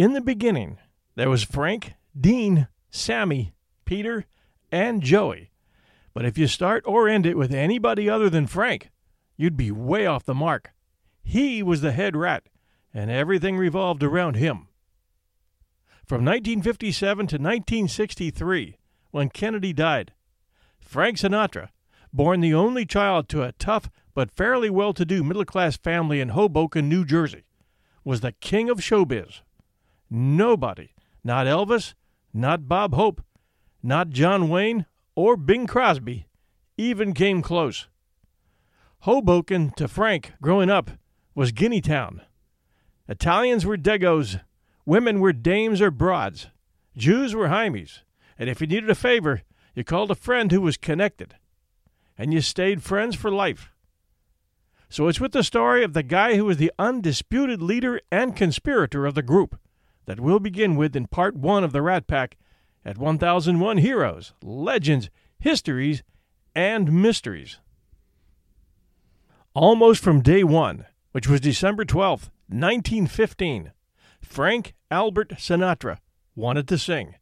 In the beginning, there was Frank, Dean, Sammy, Peter, and Joey. But if you start or end it with anybody other than Frank, you'd be way off the mark. He was the head rat, and everything revolved around him. From 1957 to 1963, when Kennedy died, Frank Sinatra, born the only child to a tough but fairly well to do middle class family in Hoboken, New Jersey, was the king of showbiz. Nobody, not Elvis, not Bob Hope, not John Wayne, or Bing Crosby, even came close. Hoboken to Frank, growing up, was Guinea Town. Italians were Degos, women were dames or broads, Jews were Hymies, and if you needed a favor, you called a friend who was connected. And you stayed friends for life. So it's with the story of the guy who was the undisputed leader and conspirator of the group that we'll begin with in part one of the Rat Pack at 1001 Heroes, Legends, Histories, and Mysteries. Almost from day one, which was December 12th, 1915, Frank Albert Sinatra wanted to sing.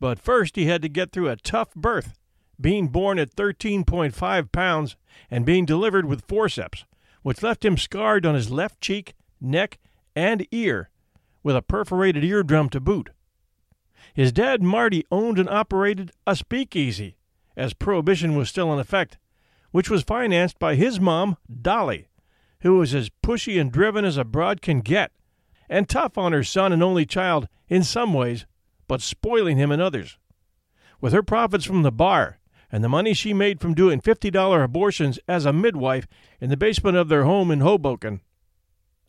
But first, he had to get through a tough birth, being born at 13.5 pounds and being delivered with forceps, which left him scarred on his left cheek, neck, and ear with a perforated eardrum to boot. His dad, Marty, owned and operated a speakeasy, as Prohibition was still in effect, which was financed by his mom, Dolly, who was as pushy and driven as a broad can get, and tough on her son and only child in some ways, but spoiling him in others. With her profits from the bar, and the money she made from doing $50 abortions as a midwife in the basement of their home in Hoboken,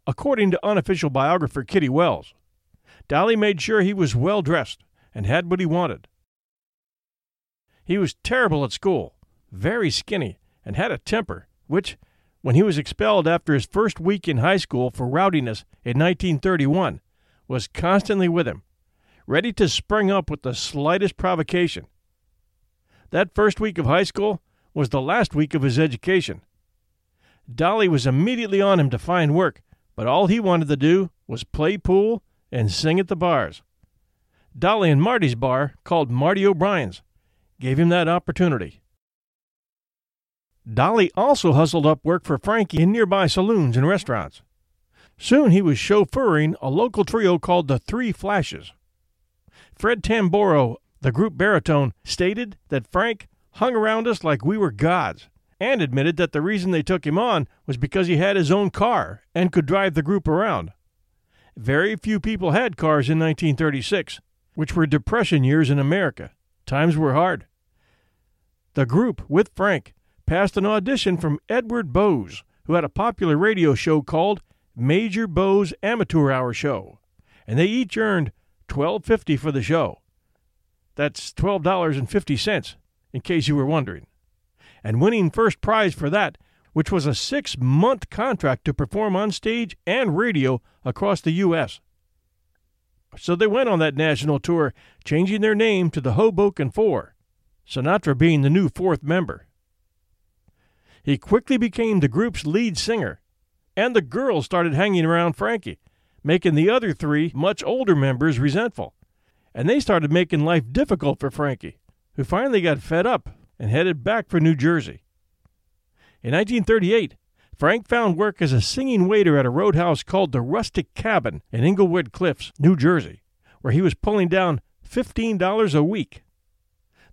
According to unofficial biographer Kitty Wells, Dolly made sure he was well dressed and had what he wanted. He was terrible at school, very skinny, and had a temper, which, when he was expelled after his first week in high school for rowdiness in 1931, was constantly with him, ready to spring up with the slightest provocation. That first week of high school was the last week of his education. Dolly was immediately on him to find work but all he wanted to do was play pool and sing at the bars. Dolly and Marty's bar, called Marty O'Brien's, gave him that opportunity. Dolly also hustled up work for Frankie in nearby saloons and restaurants. Soon he was chauffeuring a local trio called the Three Flashes. Fred Tamburro, the group baritone, stated that Frank hung around us like we were gods and admitted that the reason they took him on was because he had his own car and could drive the group around. Very few people had cars in 1936, which were Depression years in America. Times were hard. The group, with Frank, passed an audition from Edward Bowes, who had a popular radio show called Major Bowes Amateur Hour Show, and they each earned $12.50 for the show. That's $12.50, in case you were wondering and winning first prize for that, which was a six month contract to perform on stage and radio across the U.S. So they went on that national tour, changing their name to the Hoboken Four, Sinatra being the new fourth member. He quickly became the group's lead singer, and the girls started hanging around Frankie, making the other three much older members resentful. And they started making life difficult for Frankie, who finally got fed up and headed back for New Jersey. In 1938, Frank found work as a singing waiter at a roadhouse called the Rustic Cabin in Englewood Cliffs, New Jersey, where he was pulling down $15 a week.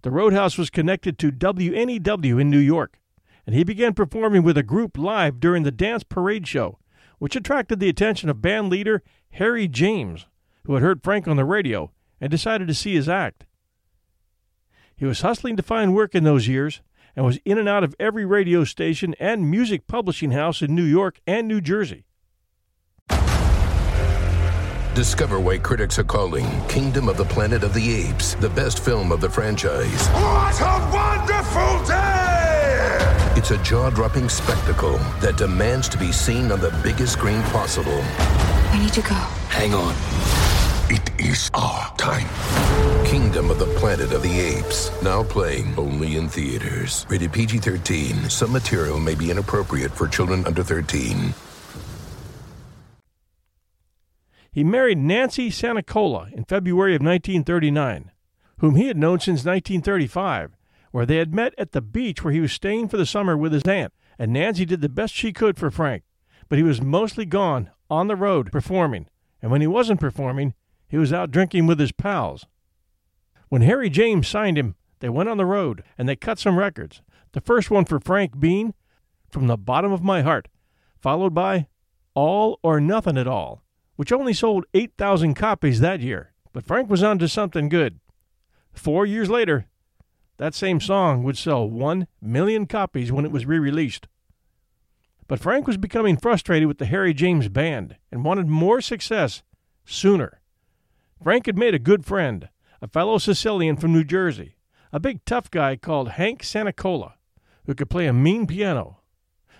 The Roadhouse was connected to WNEW in New York, and he began performing with a group live during the Dance Parade show, which attracted the attention of band leader Harry James, who had heard Frank on the radio and decided to see his act. He was hustling to find work in those years and was in and out of every radio station and music publishing house in New York and New Jersey. Discover why critics are calling Kingdom of the Planet of the Apes the best film of the franchise. What a wonderful day! It's a jaw dropping spectacle that demands to be seen on the biggest screen possible. I need to go. Hang on. It is our time. Kingdom of the Planet of the Apes. Now playing only in theaters. Rated PG 13. Some material may be inappropriate for children under 13. He married Nancy Santacola in February of 1939, whom he had known since 1935, where they had met at the beach where he was staying for the summer with his aunt, and Nancy did the best she could for Frank, but he was mostly gone on the road performing, and when he wasn't performing, he was out drinking with his pals. When Harry James signed him, they went on the road and they cut some records. The first one for Frank Bean, From the Bottom of My Heart, followed by All or Nothing at All, which only sold 8,000 copies that year. But Frank was on to something good. Four years later, that same song would sell 1 million copies when it was re released. But Frank was becoming frustrated with the Harry James Band and wanted more success sooner. Frank had made a good friend, a fellow Sicilian from New Jersey, a big tough guy called Hank Santacola, who could play a mean piano,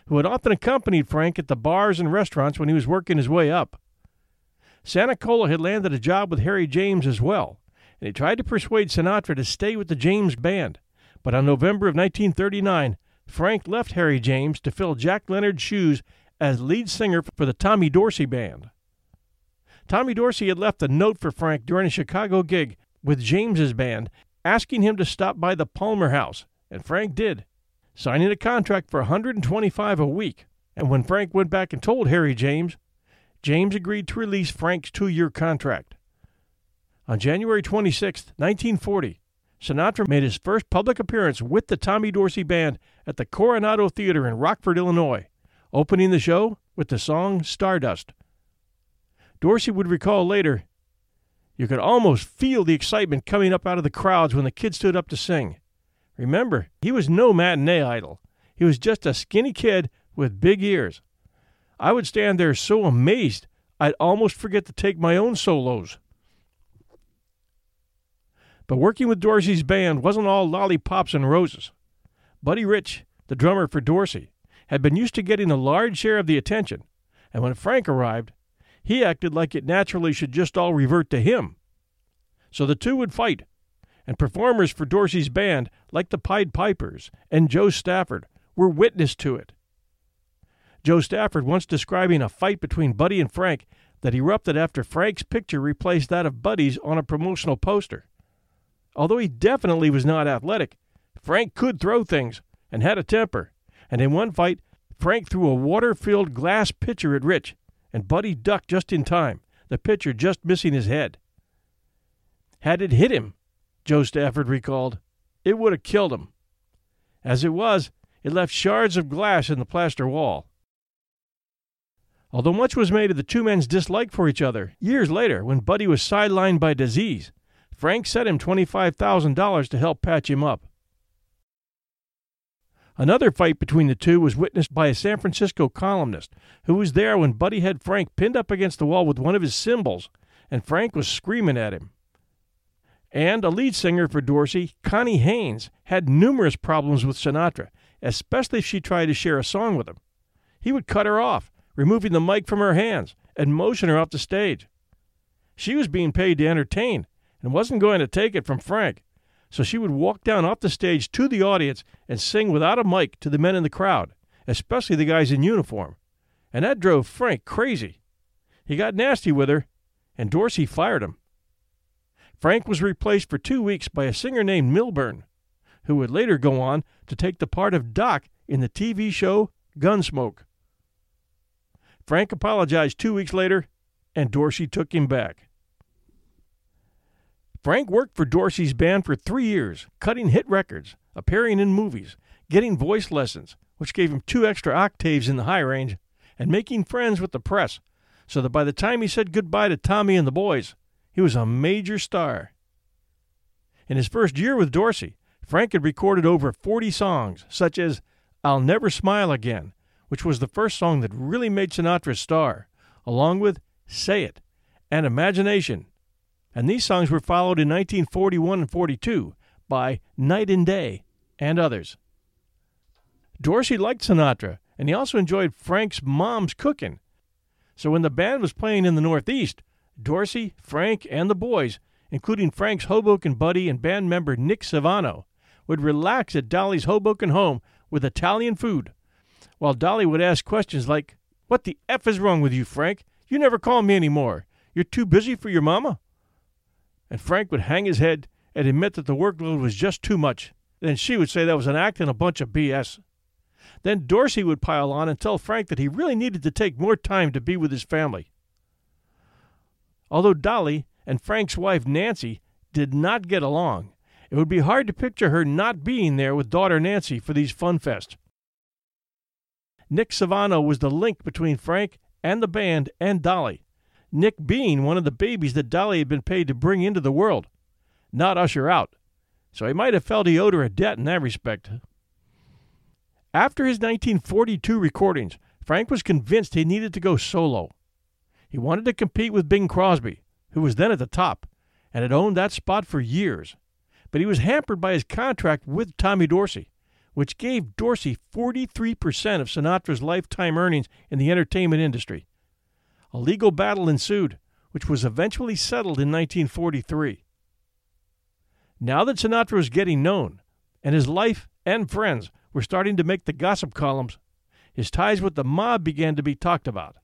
who had often accompanied Frank at the bars and restaurants when he was working his way up. Santacola had landed a job with Harry James as well, and he tried to persuade Sinatra to stay with the James Band. But on November of 1939, Frank left Harry James to fill Jack Leonard's shoes as lead singer for the Tommy Dorsey Band. Tommy Dorsey had left a note for Frank during a Chicago gig with James's band, asking him to stop by the Palmer House, and Frank did, signing a contract for 125 a week. And when Frank went back and told Harry James, James agreed to release Frank's two-year contract. On January 26, 1940, Sinatra made his first public appearance with the Tommy Dorsey Band at the Coronado Theater in Rockford, Illinois, opening the show with the song Stardust. Dorsey would recall later, you could almost feel the excitement coming up out of the crowds when the kid stood up to sing. Remember, he was no matinee idol. He was just a skinny kid with big ears. I would stand there so amazed I'd almost forget to take my own solos. But working with Dorsey's band wasn't all lollipops and roses. Buddy Rich, the drummer for Dorsey, had been used to getting a large share of the attention, and when Frank arrived, he acted like it naturally should just all revert to him. So the two would fight, and performers for Dorsey's band, like the Pied Pipers and Jo Stafford, were witness to it. Jo Stafford once describing a fight between Buddy and Frank that erupted after Frank's picture replaced that of Buddy's on a promotional poster. Although he definitely was not athletic, Frank could throw things and had a temper, and in one fight, Frank threw a water filled glass pitcher at Rich, and Buddy ducked just in time, the pitcher just missing his head. Had it hit him, Jo Stafford recalled, it would have killed him. As it was, it left shards of glass in the plaster wall. Although much was made of the two men's dislike for each other, years later, when Buddy was sidelined by disease, Frank sent him $25,000 to help patch him up. Another fight between the two was witnessed by a San Francisco columnist who was there when Buddy had Frank pinned up against the wall with one of his cymbals, and Frank was screaming at him. And a lead singer for Dorsey, Connie Haines, had numerous problems with Sinatra, especially if she tried to share a song with him. He would cut her off, removing the mic from her hands, and motion her off the stage. She was being paid to entertain and wasn't going to take it from Frank, so she would walk down off the stage to the audience and sing without a mic to the men in the crowd, especially the guys in uniform. And that drove Frank crazy. He got nasty with her, and Dorsey fired him. Frank was replaced for two weeks by a singer named Milburn, who would later go on to take the part of Doc in the TV show Gunsmoke. Frank apologized two weeks later, and Dorsey took him back. Frank worked for Dorsey's band for three years, cutting hit records, appearing in movies, getting voice lessons, which gave him two extra octaves in the high range, and making friends with the press, so that by the time he said goodbye to Tommy and the boys, he was a major star. In his first year with Dorsey, Frank had recorded over 40 songs, such as I'll Never Smile Again, which was the first song that really made Sinatra a star, along with Say It and Imagination. And these songs were followed in 1941 and 42 by Night and Day and others. Dorsey liked Sinatra, and he also enjoyed Frank's mom's cooking. So when the band was playing in the Northeast, Dorsey, Frank, and the boys, including Frank's Hoboken buddy and band member Nick Sevano, would relax at Dolly's Hoboken home with Italian food, while Dolly would ask questions like, What the F is wrong with you, Frank? You never call me any more. You're too busy for your mama? And Frank would hang his head and admit that the workload was just too much. Then she would say that was an act and a bunch of BS. Then Dorsey would pile on and tell Frank that he really needed to take more time to be with his family. Although Dolly and Frank's wife Nancy did not get along, it would be hard to picture her not being there with daughter Nancy for these fun fests. Nick Sevano was the link between Frank and the band and Dolly, Nick being one of the babies that Dolly had been paid to bring into the world, not usher out, so he might have felt he owed her a debt in that respect. After his 1942 recordings, Frank was convinced he needed to go solo. He wanted to compete with Bing Crosby, who was then at the top and had owned that spot for years but he was hampered by his contract with Tommy Dorsey, which gave Dorsey 43% of Sinatra's lifetime earnings in the entertainment industry. A legal battle ensued, which was eventually settled in 1943. Now that Sinatra was getting known, and his life and friends were starting to make the gossip columns, his ties with the mob began to be talked about.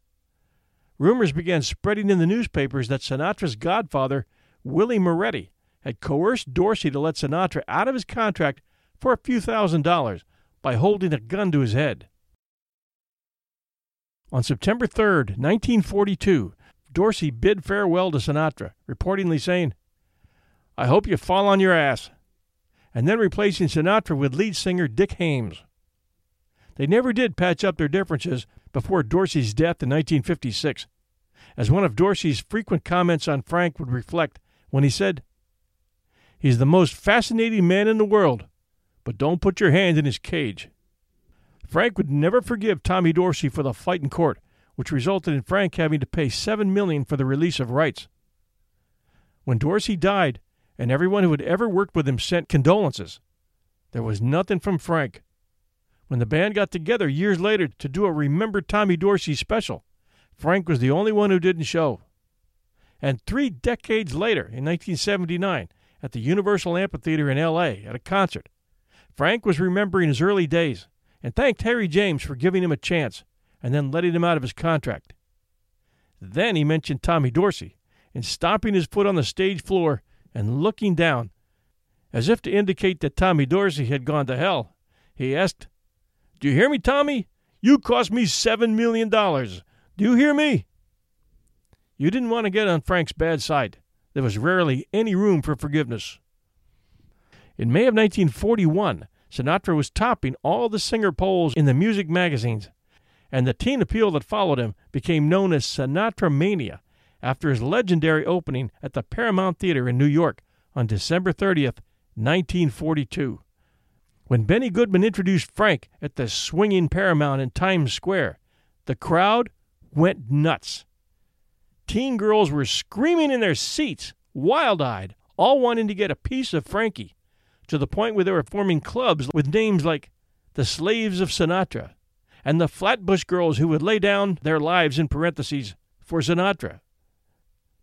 Rumors began spreading in the newspapers that Sinatra's godfather, Willie Moretti, had coerced Dorsey to let Sinatra out of his contract for a few thousand dollars by holding a gun to his head. On September 3, 1942, Dorsey bid farewell to Sinatra, reportedly saying, I hope you fall on your ass, and then replacing Sinatra with lead singer Dick Haymes. They never did patch up their differences before Dorsey's death in 1956, as one of Dorsey's frequent comments on Frank would reflect when he said, He's the most fascinating man in the world, but don't put your hand in his cage. Frank would never forgive Tommy Dorsey for the fight in court, which resulted in Frank having to pay seven million for the release of rights. When Dorsey died, and everyone who had ever worked with him sent condolences, there was nothing from Frank. When the band got together years later to do a Remember Tommy Dorsey special, Frank was the only one who didn't show. And three decades later, in 1979, at the Universal Amphitheater in L.A. at a concert. Frank was remembering his early days and thanked Harry James for giving him a chance and then letting him out of his contract. Then he mentioned Tommy Dorsey and stomping his foot on the stage floor and looking down, as if to indicate that Tommy Dorsey had gone to hell. He asked, Do you hear me, Tommy? You cost me seven million dollars. Do you hear me? You didn't want to get on Frank's bad side there was rarely any room for forgiveness. In May of 1941, Sinatra was topping all the singer polls in the music magazines, and the teen appeal that followed him became known as Sinatra Mania after his legendary opening at the Paramount Theater in New York on December 30th, 1942. When Benny Goodman introduced Frank at the swinging Paramount in Times Square, the crowd went nuts. Teen girls were screaming in their seats, wild eyed, all wanting to get a piece of Frankie, to the point where they were forming clubs with names like the Slaves of Sinatra and the Flatbush Girls who would lay down their lives in parentheses for Sinatra.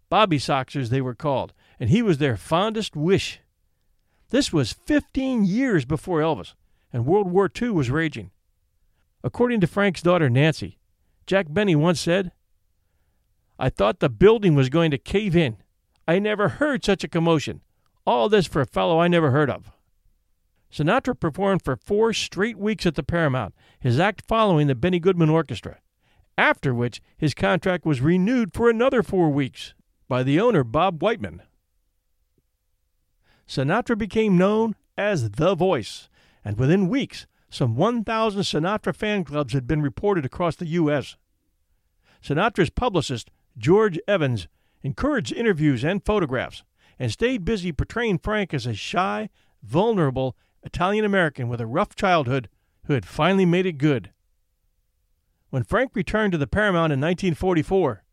Bobby Soxers, they were called, and he was their fondest wish. This was 15 years before Elvis, and World War II was raging. According to Frank's daughter Nancy, Jack Benny once said, I thought the building was going to cave in. I never heard such a commotion. All this for a fellow I never heard of. Sinatra performed for four straight weeks at the Paramount, his act following the Benny Goodman Orchestra, after which his contract was renewed for another four weeks by the owner, Bob Weitman. Sinatra became known as The Voice, and within weeks, some 1,000 Sinatra fan clubs had been reported across the U.S. Sinatra's publicist, George Evans, encouraged interviews and photographs, and stayed busy portraying Frank as a shy, vulnerable Italian American with a rough childhood who had finally made it good. When Frank returned to the Paramount in 1944,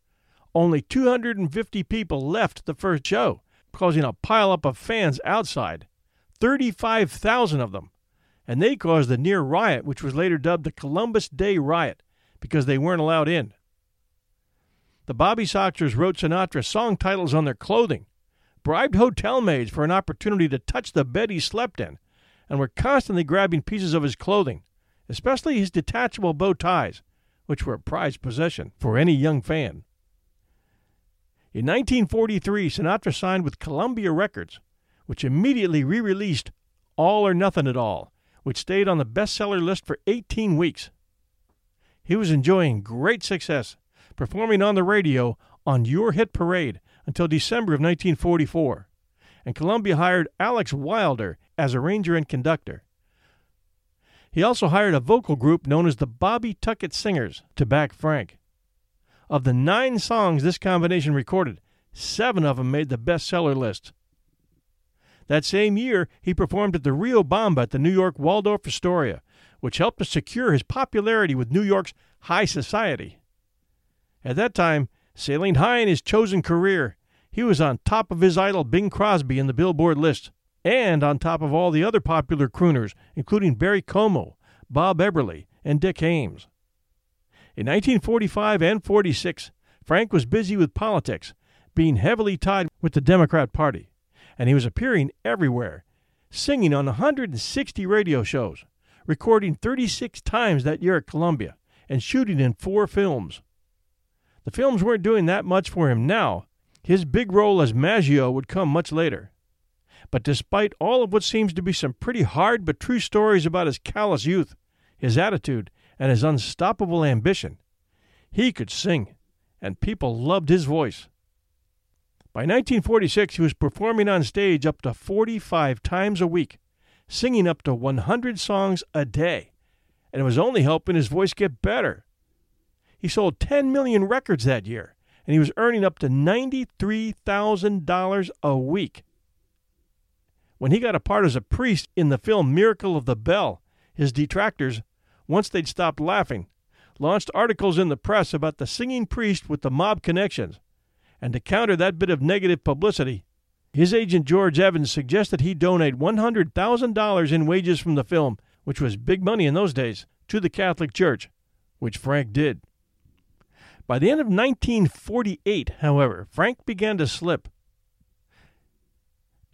only 250 people left the first show, causing a pileup of fans outside, 35,000 of them. And they caused the near riot, which was later dubbed the Columbus Day Riot, because they weren't allowed in. The Bobby Soxers wrote Sinatra song titles on their clothing, bribed hotel maids for an opportunity to touch the bed he slept in, and were constantly grabbing pieces of his clothing, especially his detachable bow ties, which were a prized possession for any young fan. In 1943, Sinatra signed with Columbia Records, which immediately re released All or Nothing at All, which stayed on the bestseller list for 18 weeks. He was enjoying great success, performing on the radio on Your Hit Parade until December of 1944, and Columbia hired Alex Wilder as arranger and conductor. He also hired a vocal group known as the Bobby Tucker Singers to back Frank. Of the nine songs this combination recorded, seven of them made the bestseller list. That same year, he performed at the Riobamba at the New York Waldorf Astoria, which helped to secure his popularity with New York's high society. At that time, sailing high in his chosen career, he was on top of his idol Bing Crosby in the Billboard list, and on top of all the other popular crooners, including Perry Como, Bob Eberly, and Dick Haymes. In 1945 and 46, Frank was busy with politics, being heavily tied with the Democrat Party, and he was appearing everywhere, singing on 160 radio shows, recording 36 times that year at Columbia, and shooting in four films. The films weren't doing that much for him now. His big role as Maggio would come much later. But despite all of what seems to be some pretty hard but true stories about his callous youth, his attitude, and his unstoppable ambition, he could sing, and people loved his voice. By 1946, he was performing on stage up to 45 times a week, singing up to 100 songs a day, and it was only helping his voice get better. He sold 10 million records that year, and he was earning up to $93,000 a week. When he got a part as a priest in the film Miracle of the Bell, his detractors, once they'd stopped laughing, launched articles in the press about the singing priest with the mob connections. And to counter that bit of negative publicity, his agent George Evans suggested he donate $100,000 in wages from the film, which was big money in those days, to the Catholic Church, which Frank did. By the end of 1948, however, Frank began to slip.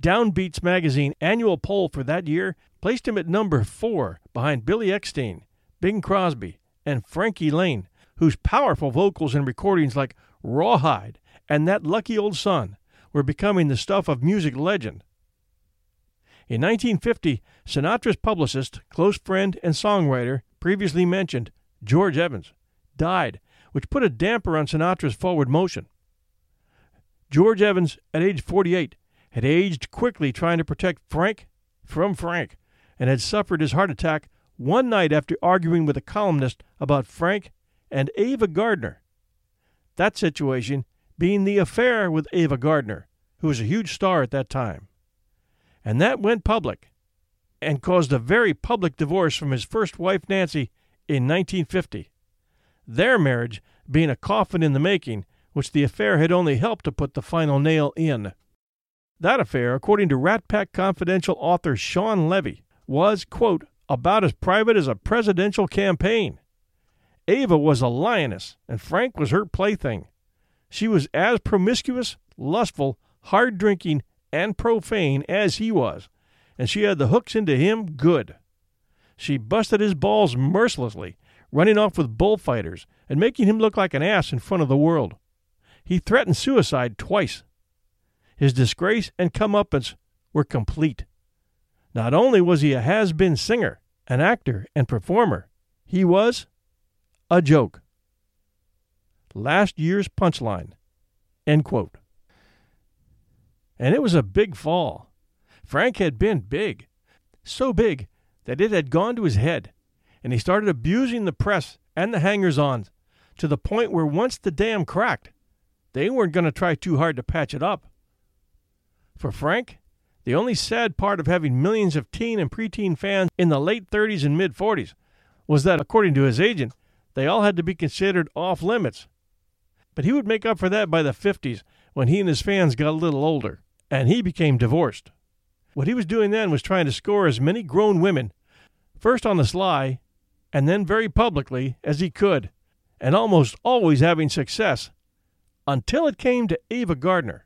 Downbeats magazine annual poll for that year placed him at number four behind Billy Eckstine, Bing Crosby, and Frankie Laine, whose powerful vocals and recordings like Rawhide and That Lucky Old Sun were becoming the stuff of music legend. In 1950, Sinatra's publicist, close friend, and songwriter, previously mentioned, George Evans, died which put a damper on Sinatra's forward motion. George Evans, at age 48, had aged quickly trying to protect Frank from Frank and had suffered his heart attack one night after arguing with a columnist about Frank and Ava Gardner. That situation being the affair with Ava Gardner, who was a huge star at that time. And that went public and caused a very public divorce from his first wife, Nancy, in 1950 their marriage being a coffin in the making, which the affair had only helped to put the final nail in. That affair, according to Rat Pack Confidential author Shawn Levy, was, quote, about as private as a presidential campaign. Ava was a lioness, and Frank was her plaything. She was as promiscuous, lustful, hard drinking, and profane as he was, and she had the hooks into him good. She busted his balls mercilessly running off with bullfighters and making him look like an ass in front of the world. He threatened suicide twice. His disgrace and comeuppance were complete. Not only was he a has been singer, an actor, and performer, he was a joke. Last year's punchline. End quote. And it was a big fall. Frank had been big, so big that it had gone to his head, and he started abusing the press and the hangers on to the point where once the dam cracked, they weren't going to try too hard to patch it up. For Frank, the only sad part of having millions of teen and preteen fans in the late 30s and mid 40s was that, according to his agent, they all had to be considered off limits. But he would make up for that by the 50s when he and his fans got a little older, and he became divorced. What he was doing then was trying to score as many grown women, first on the sly, and then very publicly, as he could, and almost always having success, until it came to Ava Gardner.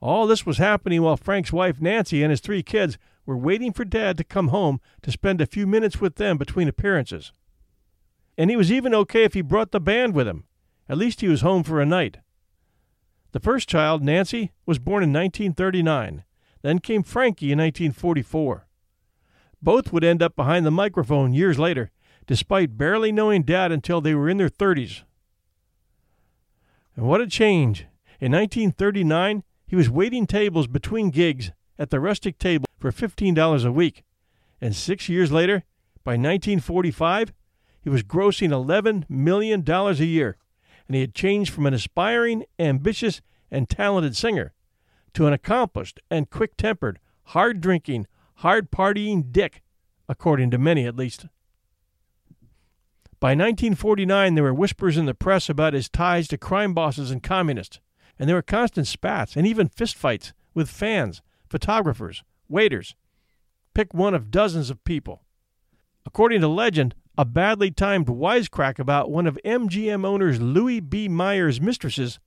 All this was happening while Frank's wife Nancy and his three kids were waiting for Dad to come home to spend a few minutes with them between appearances. And he was even okay if he brought the band with him. At least he was home for a night. The first child, Nancy, was born in 1939. Then came Frankie in 1944. Both would end up behind the microphone years later, despite barely knowing Dad until they were in their 30s. And what a change! In 1939, he was waiting tables between gigs at the rustic table for $15 a week. And six years later, by 1945, he was grossing $11 million a year, and he had changed from an aspiring, ambitious, and talented singer to an accomplished and quick tempered, hard drinking, hard partying dick, according to many at least. By 1949, there were whispers in the press about his ties to crime bosses and communists and there were constant spats and even fistfights with fans, photographers, waiters. Pick one of dozens of people. According to legend, a badly timed wisecrack about one of MGM owner's Louis B. Mayer's mistresses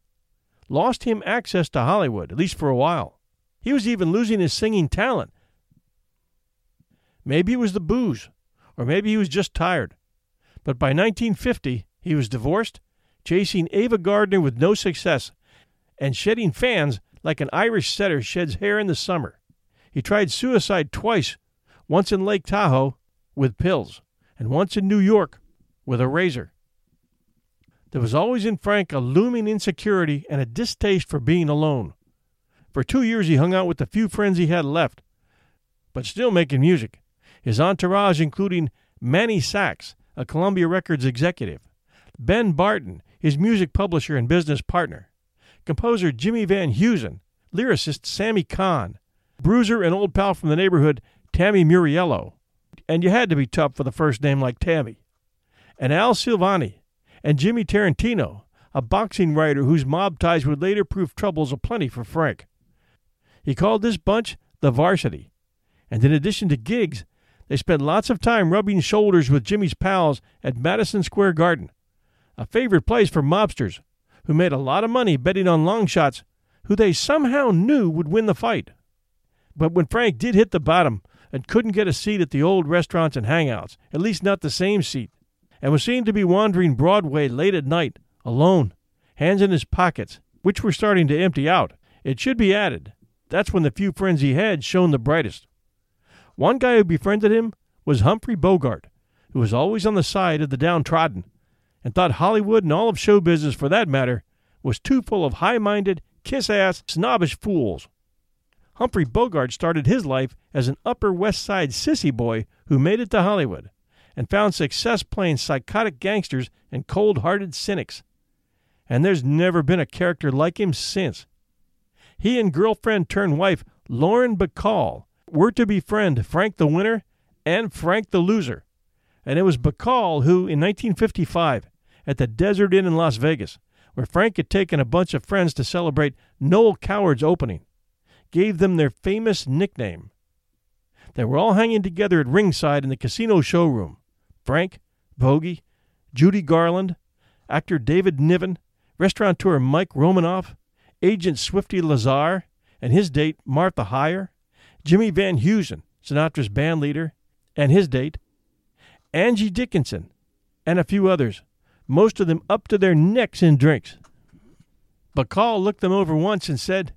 lost him access to Hollywood, at least for a while. He was even losing his singing talent. Maybe it was the booze, or maybe he was just tired. But by 1950, he was divorced, chasing Ava Gardner with no success, and shedding fans like an Irish setter sheds hair in the summer. He tried suicide twice, once in Lake Tahoe with pills, and once in New York with a razor. There was always in Frank a looming insecurity and a distaste for being alone. For two years he hung out with the few friends he had left, but still making music, his entourage including Manny Sachs, a Columbia Records executive, Ben Barton, his music publisher and business partner, composer Jimmy Van Heusen, lyricist Sammy Cahn, bruiser and old pal from the neighborhood Tammy Mauriello, and you had to be tough for the first name like Tammy, and Al Silvani, and Jimmy Tarantino, a boxing writer whose mob ties would later prove troubles aplenty for Frank. He called this bunch the Varsity, and in addition to gigs, they spent lots of time rubbing shoulders with Jimmy's pals at Madison Square Garden, a favorite place for mobsters who made a lot of money betting on long shots who they somehow knew would win the fight. But when Frank did hit the bottom and couldn't get a seat at the old restaurants and hangouts, at least not the same seat, and was seen to be wandering Broadway late at night, alone, hands in his pockets, which were starting to empty out, it should be added, that's when the few friends he had shone the brightest. One guy who befriended him was Humphrey Bogart, who was always on the side of the downtrodden and thought Hollywood and all of show business, for that matter, was too full of high minded, kiss ass, snobbish fools. Humphrey Bogart started his life as an Upper West Side sissy boy who made it to Hollywood and found success playing psychotic gangsters and cold hearted cynics. And there's never been a character like him since. He and girlfriend turned wife Lauren Bacall were to befriend Frank the Winner and Frank the Loser. And it was Bacall who, in 1955, at the Desert Inn in Las Vegas, where Frank had taken a bunch of friends to celebrate Noel Coward's opening, gave them their famous nickname. They were all hanging together at ringside in the casino showroom Frank, Bogey, Judy Garland, actor David Niven, restaurateur Mike Romanoff, agent Swifty Lazar, and his date, Martha Hyer, Jimmy Van Heusen, Sinatra's band leader, and his date, Angie Dickinson, and a few others, most of them up to their necks in drinks. Bacall looked them over once and said,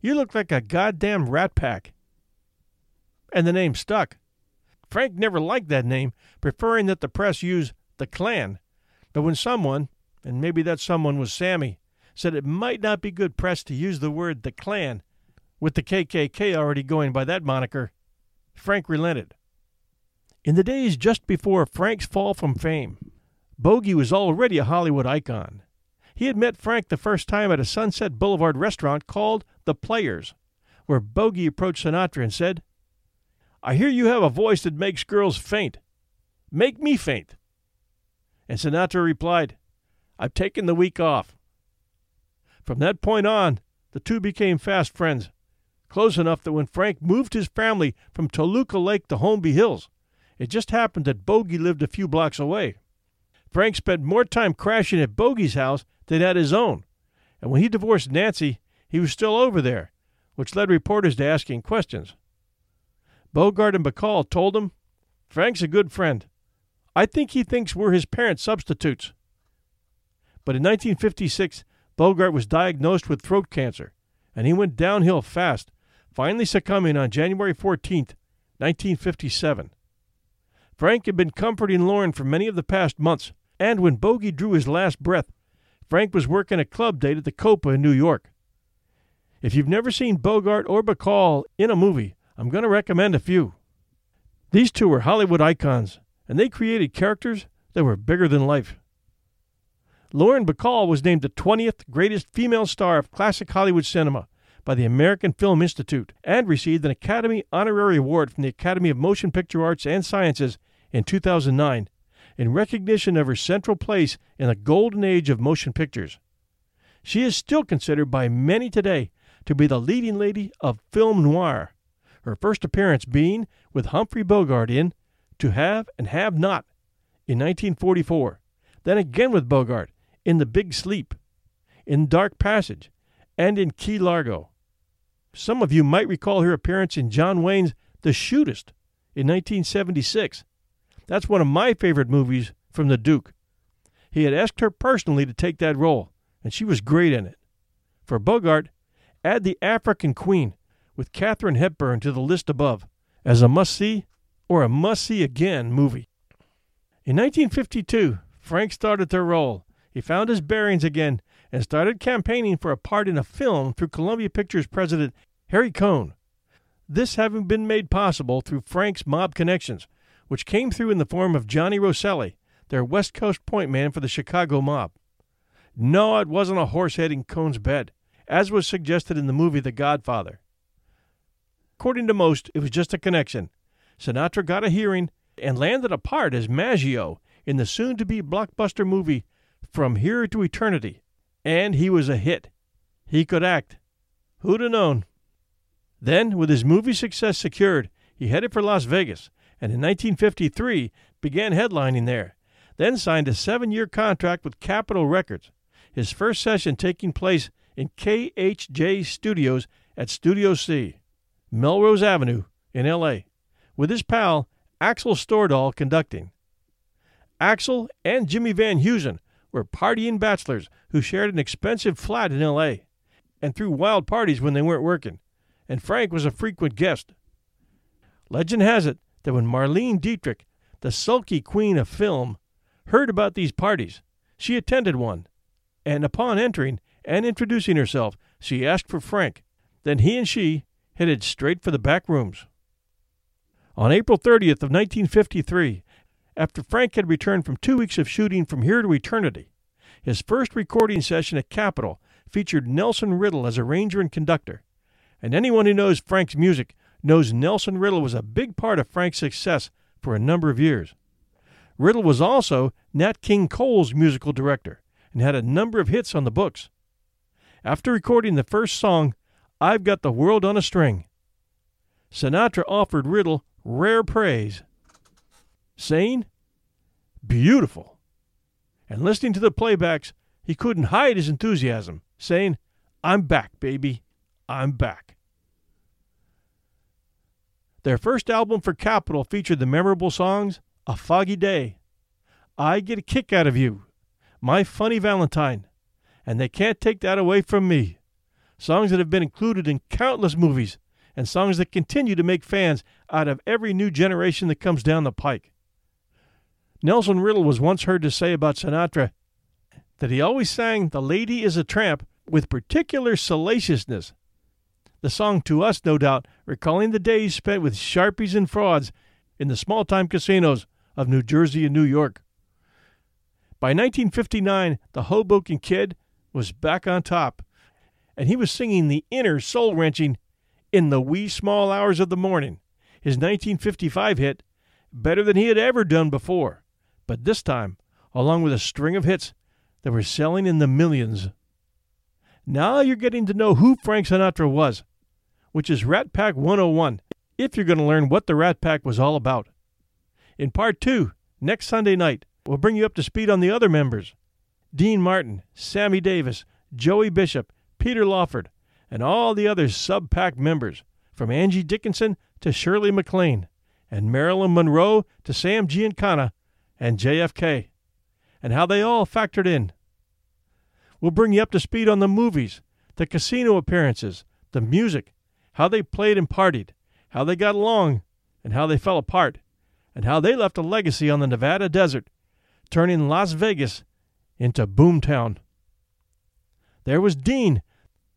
You look like a goddamn rat pack. And the name stuck. Frank never liked that name, preferring that the press use the Klan. But when someone, and maybe that someone was Sammy, said it might not be good press to use the word the Klan, with the KKK already going by that moniker, Frank relented. In the days just before Frank's fall from fame, Bogey was already a Hollywood icon. He had met Frank the first time at a Sunset Boulevard restaurant called The Players, where Bogey approached Sinatra and said, I hear you have a voice that makes girls faint. Make me faint. And Sinatra replied, I've taken the week off. From that point on, the two became fast friends, close enough that when Frank moved his family from Toluca Lake to Holmby Hills, it just happened that Bogey lived a few blocks away. Frank spent more time crashing at Bogey's house than at his own, and when he divorced Nancy, he was still over there, which led reporters to asking questions. Bogart and Bacall told him, Frank's a good friend. I think he thinks we're his parent substitutes. But in 1956, Bogart was diagnosed with throat cancer, and he went downhill fast, finally succumbing on January 14, 1957. Frank had been comforting Lauren for many of the past months, and when Bogey drew his last breath, Frank was working a club date at the Copa in New York. If you've never seen Bogart or Bacall in a movie, I'm going to recommend a few. These two were Hollywood icons, and they created characters that were bigger than life. Lauren Bacall was named the 20th greatest female star of classic Hollywood cinema by the American Film Institute and received an Academy Honorary Award from the Academy of Motion Picture Arts and Sciences in 2009 in recognition of her central place in the golden age of motion pictures. She is still considered by many today to be the leading lady of film noir, her first appearance being with Humphrey Bogart in To Have and Have Not in 1944, then again with Bogart in The Big Sleep, in Dark Passage, and in Key Largo. Some of you might recall her appearance in John Wayne's The Shootist in 1976. That's one of my favorite movies from the Duke. He had asked her personally to take that role, and she was great in it. For Bogart, add The African Queen with Katharine Hepburn to the list above as a must see or a must see again movie. In 1952, Frank started the role. He found his bearings again and started campaigning for a part in a film through Columbia Pictures president Harry Cohn. This having been made possible through Frank's mob connections, which came through in the form of Johnny Rosselli, their West Coast point man for the Chicago mob. No, it wasn't a horse head in Cohn's bed, as was suggested in the movie The Godfather. According to most, it was just a connection. Sinatra got a hearing and landed a part as Maggio in the soon to be blockbuster movie From Here to Eternity, and he was a hit. He could act. Who'd have known? Then, with his movie success secured, he headed for Las Vegas, and in 1953 began headlining there. Then signed a seven year contract with Capitol Records, his first session taking place in KHJ Studios at Studio C, Melrose Avenue in LA, with his pal Axel Stordahl conducting. Axel and Jimmy Van Heusen were partying bachelors who shared an expensive flat in LA and threw wild parties when they weren't working, and Frank was a frequent guest. Legend has it that when Marlene Dietrich, the sulky queen of film, heard about these parties, she attended one, and upon entering and introducing herself, she asked for Frank. Then he and she headed straight for the back rooms. On April 30th of 1953, after Frank had returned from two weeks of shooting from here to eternity, his first recording session at Capitol featured Nelson Riddle as arranger and conductor. And anyone who knows Frank's music knows Nelson Riddle was a big part of Frank's success for a number of years. Riddle was also Nat King Cole's musical director and had a number of hits on the books. After recording the first song, I've Got the World on a String, Sinatra offered Riddle rare praise, saying, Beautiful. And listening to the playbacks, he couldn't hide his enthusiasm, saying, I'm back, baby. I'm back. Their first album for Capitol featured the memorable songs A Foggy Day, I Get a Kick Out of You, My Funny Valentine, and They Can't Take That Away from Me. Songs that have been included in countless movies, and songs that continue to make fans out of every new generation that comes down the pike. Nelson Riddle was once heard to say about Sinatra that he always sang The Lady is a Tramp with particular salaciousness. The song to us, no doubt, recalling the days spent with sharpies and frauds in the small time casinos of New Jersey and New York. By 1959, the Hoboken Kid was back on top, and he was singing the inner soul wrenching In the Wee Small Hours of the Morning, his 1955 hit, better than he had ever done before, but this time, along with a string of hits that were selling in the millions. Now you're getting to know who Frank Sinatra was, which is Rat Pack 101, if you're going to learn what the Rat Pack was all about. In part two, next Sunday night, we'll bring you up to speed on the other members Dean Martin, Sammy Davis, Joey Bishop, Peter Lawford, and all the other sub pack members, from Angie Dickinson to Shirley MacLaine, and Marilyn Monroe to Sam Giancana and JFK, and how they all factored in. We'll bring you up to speed on the movies, the casino appearances, the music, how they played and partied, how they got along, and how they fell apart, and how they left a legacy on the Nevada desert, turning Las Vegas into Boomtown. There was Dean,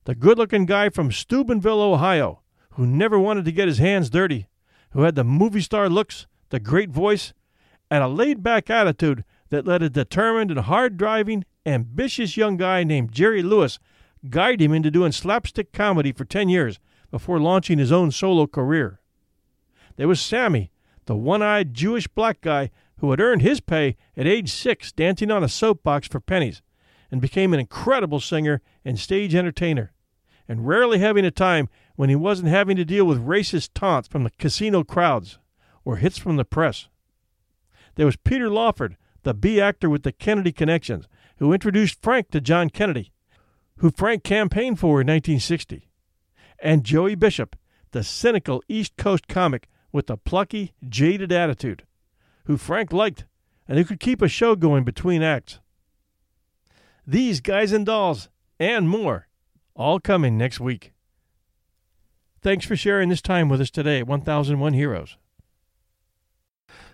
the good looking guy from Steubenville, Ohio, who never wanted to get his hands dirty, who had the movie star looks, the great voice, and a laid back attitude that let a determined and hard driving, ambitious young guy named Jerry Lewis guide him into doing slapstick comedy for 10 years before launching his own solo career. There was Sammy, the one eyed Jewish black guy who had earned his pay at age six dancing on a soapbox for pennies and became an incredible singer and stage entertainer, and rarely having a time when he wasn't having to deal with racist taunts from the casino crowds or hits from the press. There was Peter Lawford, the B actor with the Kennedy connections, who introduced Frank to John Kennedy, who Frank campaigned for in 1960. And Joey Bishop, the cynical East Coast comic with a plucky, jaded attitude, who Frank liked and who could keep a show going between acts. These guys and dolls, and more, all coming next week. Thanks for sharing this time with us today at 1001 Heroes.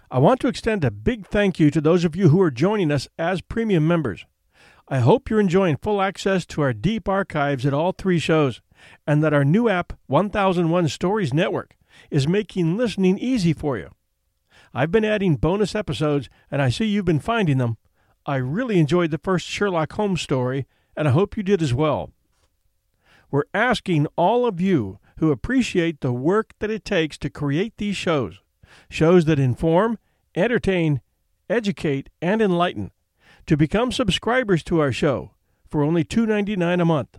I want to extend a big thank you to those of you who are joining us as premium members. I hope you're enjoying full access to our deep archives at all three shows, and that our new app, 1001 Stories Network, is making listening easy for you. I've been adding bonus episodes, and I see you've been finding them. I really enjoyed the first Sherlock Holmes story, and I hope you did as well. We're asking all of you who appreciate the work that it takes to create these shows shows that inform, entertain, educate, and enlighten, to become subscribers to our show for only $2.99 a month.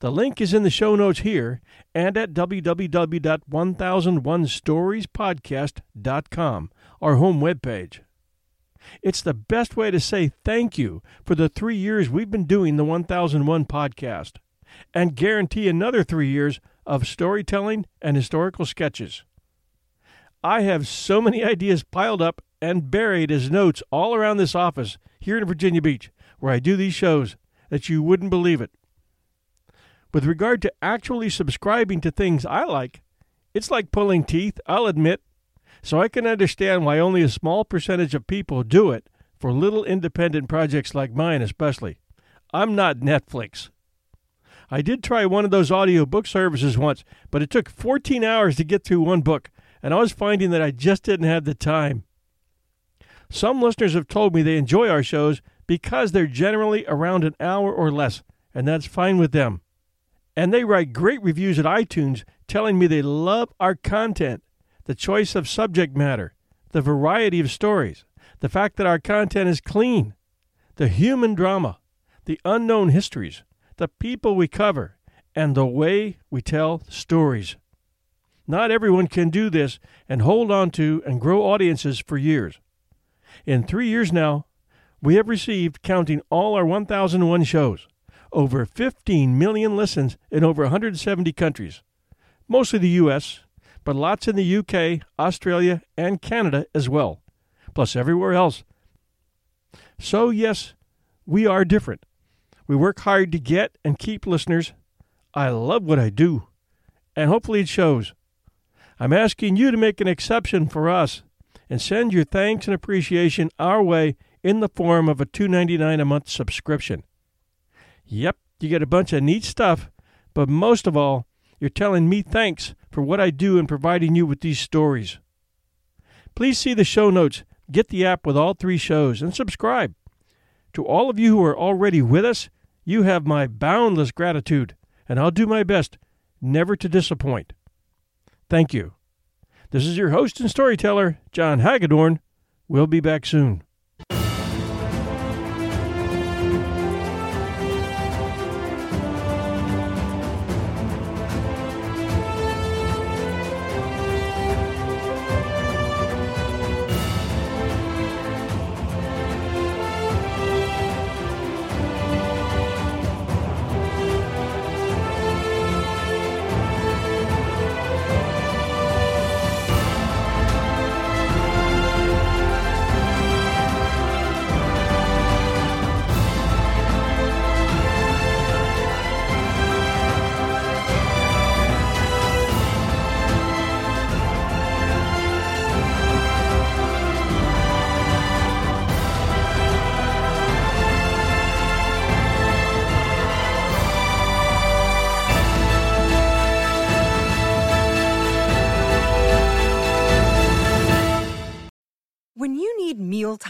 The link is in the show notes here and at www.1001storiespodcast.com, our home webpage. It's the best way to say thank you for the three years we've been doing the 1001 podcast and guarantee another three years of storytelling and historical sketches. I have so many ideas piled up and buried as notes all around this office here in Virginia Beach, where I do these shows, that you wouldn't believe it. With regard to actually subscribing to things I like, it's like pulling teeth, I'll admit, so I can understand why only a small percentage of people do it for little independent projects like mine, especially. I'm not Netflix. I did try one of those audio book services once, but it took 14 hours to get through one book, and I was finding that I just didn't have the time. Some listeners have told me they enjoy our shows because they're generally around an hour or less, and that's fine with them. And they write great reviews at iTunes telling me they love our content, the choice of subject matter, the variety of stories, the fact that our content is clean, the human drama, the unknown histories, the people we cover, and the way we tell stories. Not everyone can do this and hold on to and grow audiences for years. In three years now, we have received, counting all our 1001 shows, over 15 million listens in over 170 countries, mostly the U.S., but lots in the UK, Australia, and Canada as well, plus everywhere else. So, yes, we are different. We work hard to get and keep listeners. I love what I do, and hopefully it shows. I'm asking you to make an exception for us and send your thanks and appreciation our way in the form of a $2.99 a month subscription. Yep, you get a bunch of neat stuff, but most of all, you're telling me thanks for what I do in providing you with these stories. Please see the show notes, get the app with all three shows, and subscribe. To all of you who are already with us, you have my boundless gratitude, and I'll do my best never to disappoint. Thank you. This is your host and storyteller, John Hagedorn. We'll be back soon.